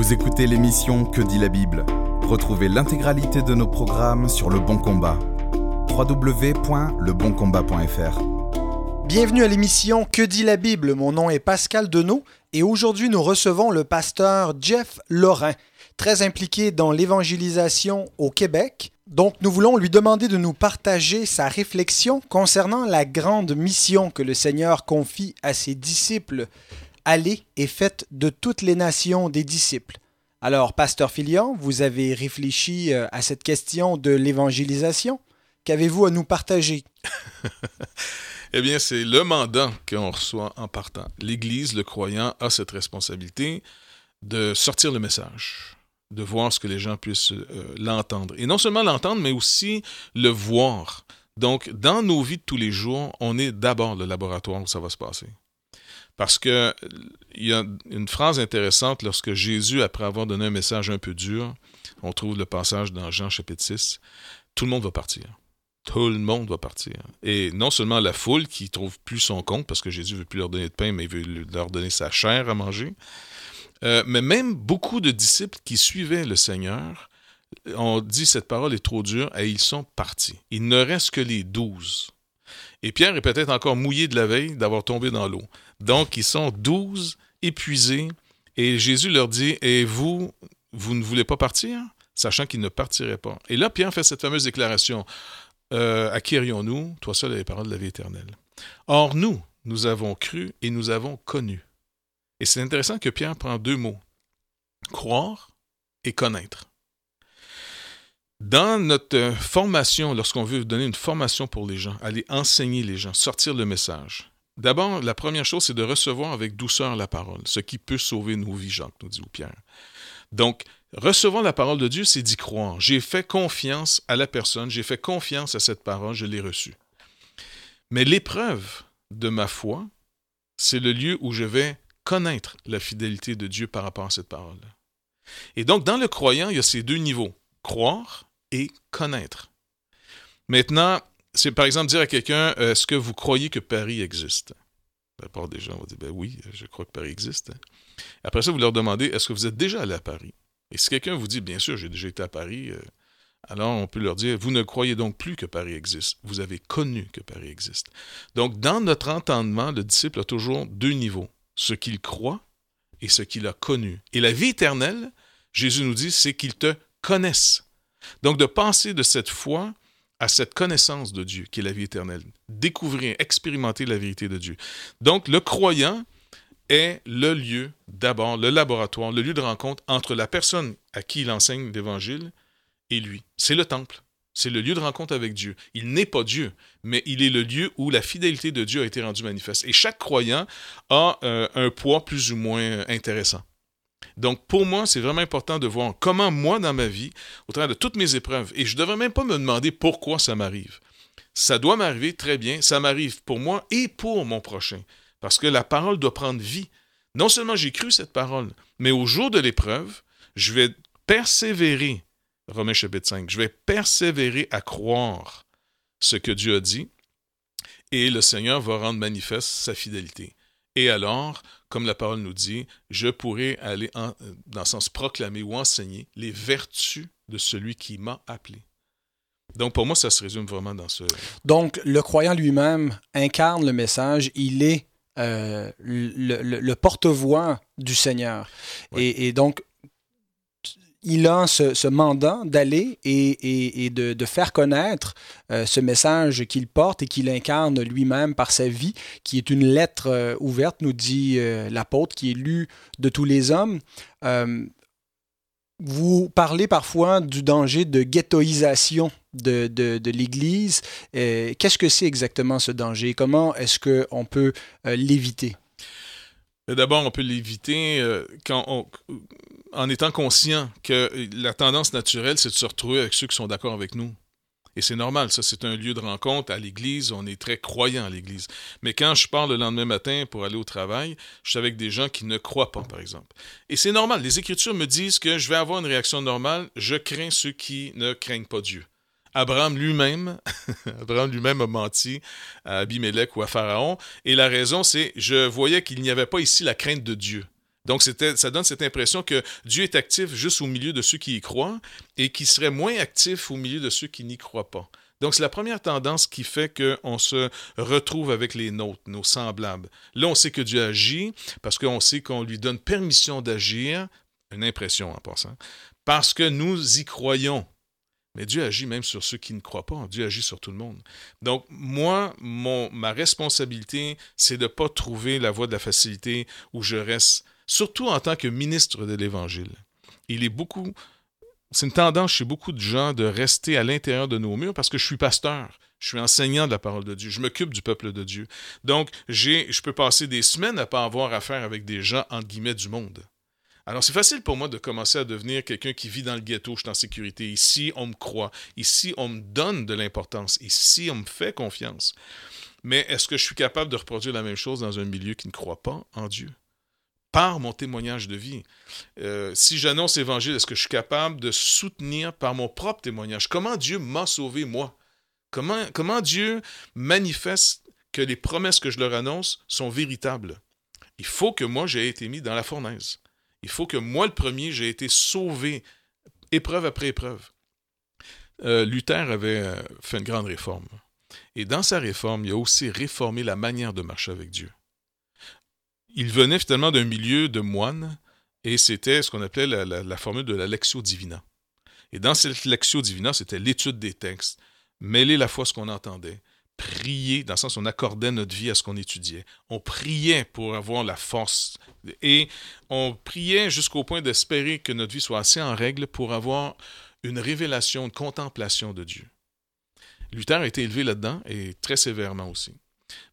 Vous écoutez l'émission Que dit la Bible Retrouvez l'intégralité de nos programmes sur Le Bon Combat. www.leboncombat.fr Bienvenue à l'émission Que dit la Bible Mon nom est Pascal Denot et aujourd'hui nous recevons le pasteur Jeff Lorrain, très impliqué dans l'évangélisation au Québec. Donc nous voulons lui demander de nous partager sa réflexion concernant la grande mission que le Seigneur confie à ses disciples Allez et faites de toutes les nations des disciples. Alors, Pasteur Filion, vous avez réfléchi euh, à cette question de l'évangélisation. Qu'avez-vous à nous partager? Eh bien, c'est le mandat qu'on reçoit en partant. L'Église, le croyant, a cette responsabilité de sortir le message, de voir ce que les gens puissent euh, l'entendre. Et non seulement l'entendre, mais aussi le voir. Donc, dans nos vies de tous les jours, on est d'abord le laboratoire où ça va se passer. Parce que il y a une phrase intéressante lorsque Jésus, après avoir donné un message un peu dur, on trouve le passage dans Jean chapitre 6, tout le monde va partir. Tout le monde va partir. Et non seulement la foule qui trouve plus son compte, parce que Jésus ne veut plus leur donner de pain, mais il veut leur donner sa chair à manger, euh, mais même beaucoup de disciples qui suivaient le Seigneur ont dit cette parole est trop dure et ils sont partis. Il ne reste que les douze. Et Pierre est peut-être encore mouillé de la veille d'avoir tombé dans l'eau. Donc, ils sont douze, épuisés, et Jésus leur dit, et vous, vous ne voulez pas partir? Sachant qu'ils ne partiraient pas. Et là, Pierre fait cette fameuse déclaration, euh, irions-nous? Toi seul les paroles de la vie éternelle. Or, nous, nous avons cru et nous avons connu. Et c'est intéressant que Pierre prend deux mots, croire et connaître. Dans notre formation, lorsqu'on veut donner une formation pour les gens, aller enseigner les gens, sortir le message, d'abord, la première chose, c'est de recevoir avec douceur la parole, ce qui peut sauver nos vies, Jacques, nous dit Pierre. Donc, recevoir la parole de Dieu, c'est d'y croire. J'ai fait confiance à la personne, j'ai fait confiance à cette parole, je l'ai reçue. Mais l'épreuve de ma foi, c'est le lieu où je vais connaître la fidélité de Dieu par rapport à cette parole. Et donc, dans le croyant, il y a ces deux niveaux, croire et connaître. Maintenant, c'est par exemple dire à quelqu'un Est-ce que vous croyez que Paris existe? La plupart des gens vont dire ben Oui, je crois que Paris existe. Après ça, vous leur demandez Est-ce que vous êtes déjà allé à Paris? Et si quelqu'un vous dit Bien sûr, j'ai déjà été à Paris, alors on peut leur dire Vous ne croyez donc plus que Paris existe. Vous avez connu que Paris existe. Donc, dans notre entendement, le disciple a toujours deux niveaux ce qu'il croit et ce qu'il a connu. Et la vie éternelle, Jésus nous dit, c'est qu'il te connaisse. Donc de passer de cette foi à cette connaissance de Dieu, qui est la vie éternelle. Découvrir, expérimenter la vérité de Dieu. Donc le croyant est le lieu, d'abord, le laboratoire, le lieu de rencontre entre la personne à qui il enseigne l'Évangile et lui. C'est le temple. C'est le lieu de rencontre avec Dieu. Il n'est pas Dieu, mais il est le lieu où la fidélité de Dieu a été rendue manifeste. Et chaque croyant a euh, un poids plus ou moins intéressant. Donc, pour moi, c'est vraiment important de voir comment moi, dans ma vie, au travers de toutes mes épreuves, et je ne devrais même pas me demander pourquoi ça m'arrive. Ça doit m'arriver très bien, ça m'arrive pour moi et pour mon prochain, parce que la parole doit prendre vie. Non seulement j'ai cru cette parole, mais au jour de l'épreuve, je vais persévérer. Romains chapitre 5, je vais persévérer à croire ce que Dieu a dit, et le Seigneur va rendre manifeste sa fidélité. Et alors, comme la parole nous dit, je pourrai aller en, dans le sens proclamer ou enseigner les vertus de celui qui m'a appelé. Donc pour moi, ça se résume vraiment dans ce... Donc le croyant lui-même incarne le message, il est euh, le, le, le porte-voix du Seigneur. Oui. Et, et, donc, il a ce, mandat d'aller et, de, faire connaître euh, ce message qu'il porte et qu'il incarne lui-même par sa vie, qui est une lettre euh, ouverte, nous dit euh, l'apôtre, qui est lue de tous les hommes. Vous parlez parfois du danger de ghettoisation de, de, de l'Église. Qu'est-ce que c'est exactement ce danger? Comment est-ce qu'on peut l'éviter? D'abord, on peut l'éviter quand on, en étant conscient que la tendance naturelle, c'est de se retrouver avec ceux qui sont d'accord avec nous. Et c'est normal, ça, c'est un lieu de rencontre à l'église, on est très croyant à l'église. Mais quand je pars le lendemain matin pour aller au travail, je suis avec des gens qui ne croient pas, par exemple. Et c'est normal, les Écritures me disent que je vais avoir une réaction normale, je crains ceux qui ne craignent pas Dieu. Abraham lui-même, Abraham lui-même a menti à Abimelech ou à Pharaon, et la raison, c'est je voyais qu'il n'y avait pas ici la crainte de Dieu. Donc, ça donne cette impression que Dieu est actif juste au milieu de ceux qui y croient et qui serait moins actif au milieu de ceux qui n'y croient pas. Donc, c'est la première tendance qui fait qu'on se retrouve avec les nôtres, nos semblables. Là, on sait que Dieu agit parce qu'on sait qu'on lui donne permission d'agir, une impression en passant, parce que nous y croyons. Mais Dieu agit même sur ceux qui ne croient pas. Dieu agit sur tout le monde. Donc, moi, mon, ma responsabilité, c'est de ne pas trouver la voie de la facilité où je reste, surtout en tant que ministre de l'Évangile. Il est beaucoup c'est une tendance chez beaucoup de gens de rester à l'intérieur de nos murs parce que je suis pasteur. Je suis enseignant de la parole de Dieu. Je m'occupe du peuple de Dieu. Donc, je peux passer des semaines à ne pas avoir affaire avec des gens, entre guillemets, du monde. Alors, c'est facile pour moi de commencer à devenir quelqu'un qui vit dans le ghetto, je suis en sécurité. Ici, on me croit. Ici, on me donne de l'importance. Ici, on me fait confiance. Mais est-ce que je suis capable de reproduire la même chose dans un milieu qui ne croit pas en Dieu? par mon témoignage de vie. Euh, si j'annonce l'Évangile, est-ce que je suis capable de soutenir par mon propre témoignage? Comment Dieu m'a sauvé moi? Comment, comment Dieu manifeste que les promesses que je leur annonce sont véritables? Il faut que moi, j'ai été mis dans la fournaise. Il faut que moi, le premier, j'ai été sauvé, épreuve après épreuve. Euh, Luther avait euh, fait une grande réforme. Et dans sa réforme, il a aussi réformé la manière de marcher avec Dieu il venait finalement d'un milieu de moines et c'était ce qu'on appelait la, formule de la lectio divina. Et dans cette lectio divina, c'était l'étude des textes, mêler la foi à ce qu'on entendait, prier, dans le sens où on accordait notre vie à ce qu'on étudiait. On priait pour avoir la force et on priait jusqu'au point d'espérer que notre vie soit assez en règle pour avoir une révélation, une contemplation de Dieu. Luther a été élevé là-dedans et très sévèrement aussi.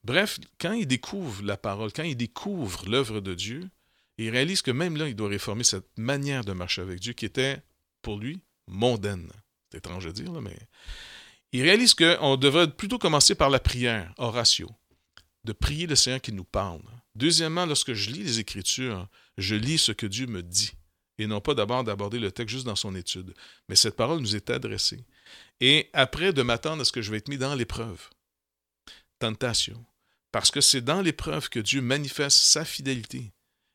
Bref, quand il découvre la parole, quand il découvre l'œuvre de Dieu, il réalise que même là, il doit réformer cette manière de marcher avec Dieu qui était, pour lui, mondaine. C'est étrange à dire, mais il réalise qu'on devrait plutôt commencer par la prière, oratio, de prier le Seigneur qui nous parle. Deuxièmement, lorsque je lis les Écritures, je lis ce que Dieu me dit, et non pas d'abord d'aborder le texte juste dans son étude. Mais cette parole nous est adressée. Et après, de m'attendre à ce que je vais être mis dans l'épreuve tentation. Parce que c'est dans l'épreuve que Dieu manifeste sa fidélité.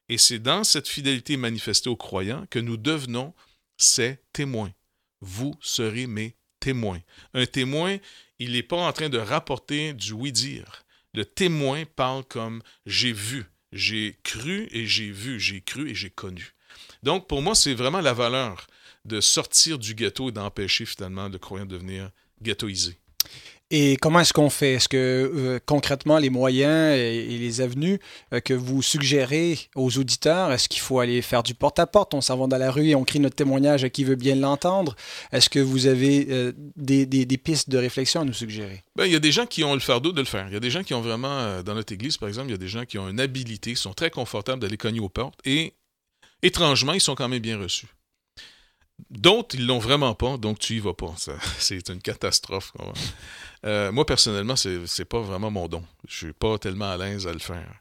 Et c'est dans cette fidélité manifestée aux croyants que nous devenons ses témoins. Vous serez mes témoins. Un témoin, il n'est pas en train de rapporter du oui-dire. Le témoin parle comme j'ai vu, j'ai cru et j'ai vu, j'ai cru et j'ai connu. Donc, pour moi, c'est vraiment la valeur de sortir du ghetto et d'empêcher finalement le croyant de devenir ghettoisé. Et comment est-ce qu'on fait? Est-ce que euh, concrètement, les moyens et, les avenues euh, que vous suggérez aux auditeurs, est-ce qu'il faut aller faire du porte-à-porte? On s'en va dans la rue et on crie notre témoignage à qui veut bien l'entendre. Est-ce que vous avez euh, des, pistes de réflexion à nous suggérer? Ben, il y a des gens qui ont le fardeau de le faire. Il y a des gens qui ont vraiment, dans notre église par exemple, il y a des gens qui ont une habilité, sont très confortables d'aller cogner aux portes et étrangement, ils sont quand même bien reçus. D'autres, ils l'ont vraiment pas, donc tu y vas pas. C'est une catastrophe. Euh, moi, personnellement, c'est pas vraiment mon don. Je suis pas tellement à l'aise à le faire.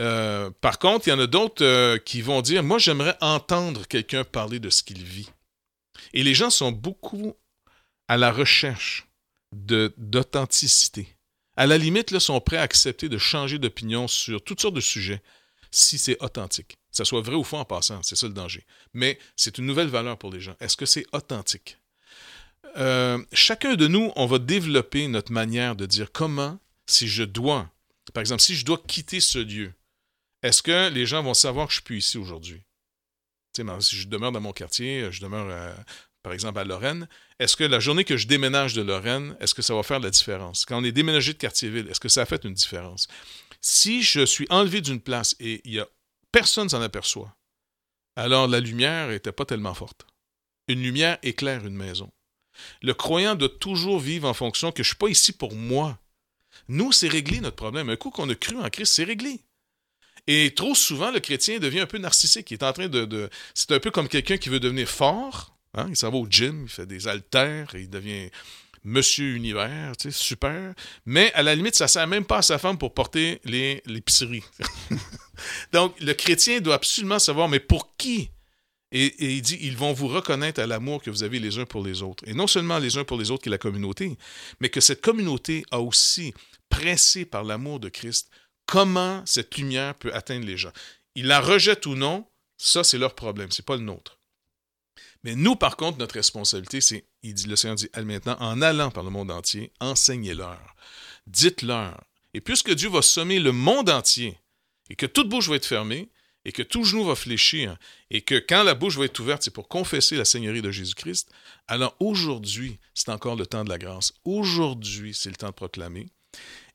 Euh, par contre, il y en a d'autres euh, qui vont dire Moi, j'aimerais entendre quelqu'un parler de ce qu'il vit. Et les gens sont beaucoup à la recherche d'authenticité. À la limite, là, sont prêts à accepter de changer d'opinion sur toutes sortes de sujets si c'est authentique. Que ça soit vrai ou faux en passant, c'est ça le danger. Mais c'est une nouvelle valeur pour les gens. Est-ce que c'est authentique? Euh, chacun de nous, on va développer notre manière de dire comment, si je dois, par exemple, si je dois quitter ce lieu, est-ce que les gens vont savoir que je suis ici aujourd'hui? Si je demeure dans mon quartier, je demeure, par exemple, à Lorraine, est-ce que la journée que je déménage de Lorraine, est-ce que ça va faire la différence? Quand on est déménagé de quartier-ville, est-ce que ça a fait une différence? Si je suis enlevé d'une place et il y a personne s'en aperçoit, alors la lumière n'était pas tellement forte. Une lumière éclaire une maison. Le croyant doit toujours vivre en fonction que je ne suis pas ici pour moi. Nous, c'est réglé notre problème. Un coup qu'on a cru en Christ, c'est réglé. Et trop souvent, le chrétien devient un peu narcissique. Il est en train de. C'est un peu comme quelqu'un qui veut devenir fort. Hein. Il s'en va au gym, il fait des haltères, il devient Monsieur Univers, tu sais, super. Mais à la limite, ça ne sert même pas à sa femme pour porter l'épicerie. Donc, le chrétien doit absolument savoir, mais pour qui? Et, il dit, ils vont vous reconnaître à l'amour que vous avez les uns pour les autres. Et non seulement les uns pour les autres qui est la communauté, mais que cette communauté a aussi, pressé par l'amour de Christ, comment cette lumière peut atteindre les gens. Ils la rejettent ou non, ça c'est leur problème, c'est pas le nôtre. Mais nous, par contre, notre responsabilité, c'est, il dit, le Seigneur dit, maintenant, en allant par le monde entier, enseignez-leur, dites-leur. Et puisque Dieu va sommer le monde entier, et que toute bouche va être fermée, et que tout genou va fléchir, et que quand la bouche va être ouverte, c'est pour confesser la Seigneurie de Jésus-Christ, alors aujourd'hui, c'est encore le temps de la grâce. Aujourd'hui, c'est le temps de proclamer.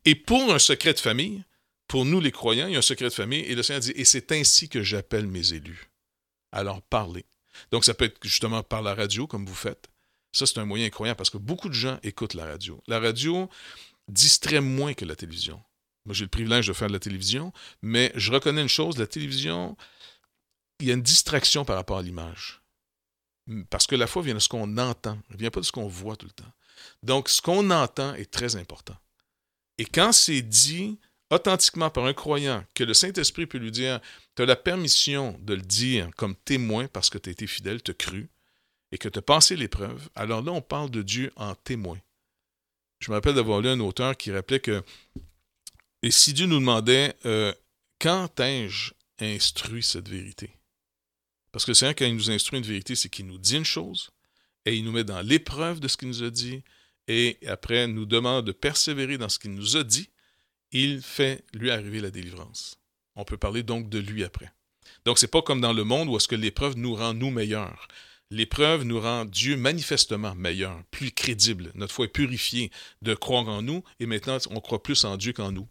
Et pour un secret de famille, pour nous les croyants, il y a un secret de famille, et le Seigneur dit, et c'est ainsi que j'appelle mes élus. Alors parlez. Donc ça peut être justement par la radio, comme vous faites. Ça, c'est un moyen incroyable parce que beaucoup de gens écoutent la radio. La radio distrait moins que la télévision. Moi, j'ai le privilège de faire de la télévision, mais je reconnais une chose, la télévision, il y a une distraction par rapport à l'image. Parce que la foi vient de ce qu'on entend, elle ne vient pas de ce qu'on voit tout le temps. Donc, ce qu'on entend est très important. Et quand c'est dit authentiquement par un croyant, que le Saint-Esprit peut lui dire, tu as la permission de le dire comme témoin parce que tu as été fidèle, tu as cru, et que tu as passé l'épreuve, alors là, on parle de Dieu en témoin. Je me rappelle d'avoir lu un auteur qui rappelait que, et si Dieu nous demandait, euh, quand ai-je instruit cette vérité? Parce que c'est vrai, quand il nous instruit une vérité, c'est qu'il nous dit une chose, et il nous met dans l'épreuve de ce qu'il nous a dit, et après nous demande de persévérer dans ce qu'il nous a dit, il fait lui arriver la délivrance. On peut parler donc de lui après. Donc c'est pas comme dans le monde où est-ce que l'épreuve nous rend nous meilleurs. L'épreuve nous rend Dieu manifestement meilleur, plus crédible. Notre foi est purifiée de croire en nous et maintenant on croit plus en Dieu qu'en nous.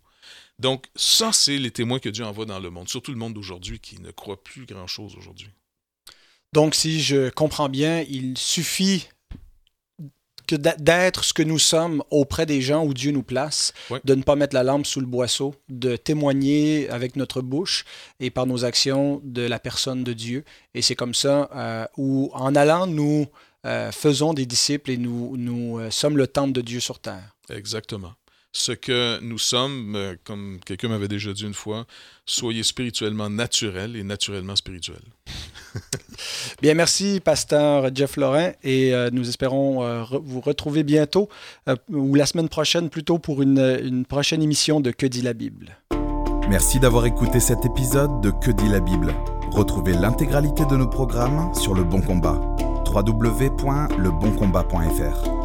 Donc ça, c'est les témoins que Dieu envoie dans le monde, surtout le monde d'aujourd'hui qui ne croit plus grand-chose aujourd'hui. Donc si je comprends bien, il suffit d'être ce que nous sommes auprès des gens où Dieu nous place, de ne pas mettre la lampe sous le boisseau, de témoigner avec notre bouche et par nos actions de la personne de Dieu. Et c'est comme ça euh, où, en allant, nous euh, faisons des disciples et nous, nous euh, sommes le temple de Dieu sur terre. Exactement ce que nous sommes, comme quelqu'un m'avait déjà dit une fois, soyez spirituellement naturel et naturellement spirituel. Bien, merci, pasteur Jeff Laurent, et euh, nous espérons euh, vous retrouver bientôt, ou la semaine prochaine plutôt, pour une, une prochaine émission de Que dit la Bible. Merci d'avoir écouté cet épisode de Que dit la Bible. Retrouvez l'intégralité de nos programmes sur Le Bon Combat. www.leboncombat.fr